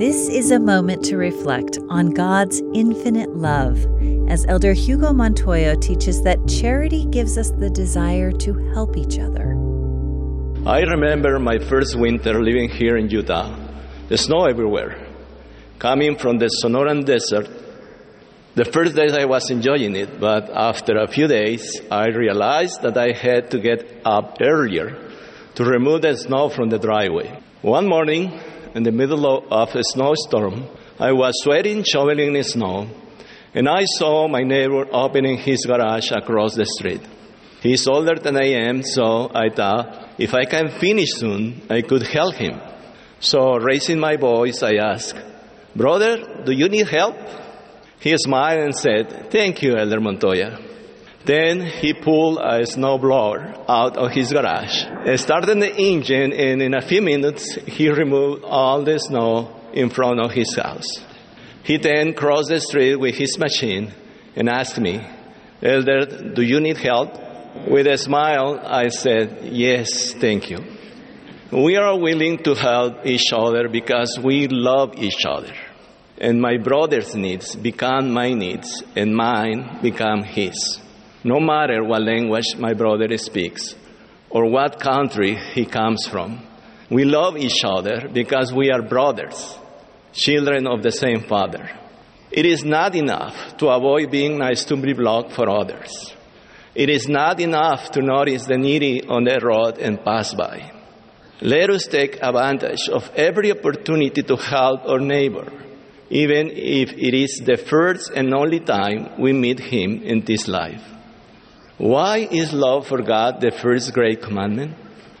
This is a moment to reflect on God's infinite love as Elder Hugo Montoya teaches that charity gives us the desire to help each other. I remember my first winter living here in Utah. The snow everywhere. Coming from the Sonoran Desert, the first days I was enjoying it, but after a few days I realized that I had to get up earlier to remove the snow from the driveway. One morning, in the middle of a snowstorm, I was sweating, shoveling the snow, and I saw my neighbor opening his garage across the street. He's older than I am, so I thought if I can finish soon, I could help him. So, raising my voice, I asked, Brother, do you need help? He smiled and said, Thank you, Elder Montoya. Then he pulled a snowblower out of his garage, started the engine, and in a few minutes he removed all the snow in front of his house. He then crossed the street with his machine and asked me, Elder, do you need help? With a smile, I said, Yes, thank you. We are willing to help each other because we love each other. And my brother's needs become my needs, and mine become his no matter what language my brother speaks or what country he comes from. We love each other because we are brothers, children of the same Father. It is not enough to avoid being nice to be blocked for others. It is not enough to notice the needy on the road and pass by. Let us take advantage of every opportunity to help our neighbor, even if it is the first and only time we meet him in this life. Why is love for God the first great commandment?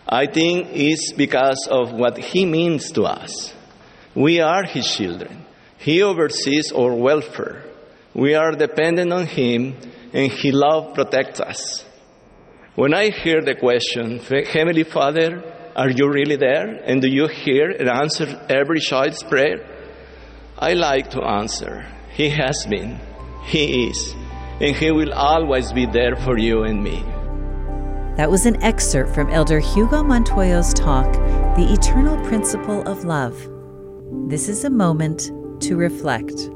I think it's because of what He means to us. We are His children. He oversees our welfare. We are dependent on Him, and He love protects us. When I hear the question, Heavenly Father, are you really there? And do you hear and answer every child's prayer? I like to answer, He has been, He is, and He will always be there for you and me. That was an excerpt from Elder Hugo Montoya's talk, The Eternal Principle of Love. This is a moment to reflect.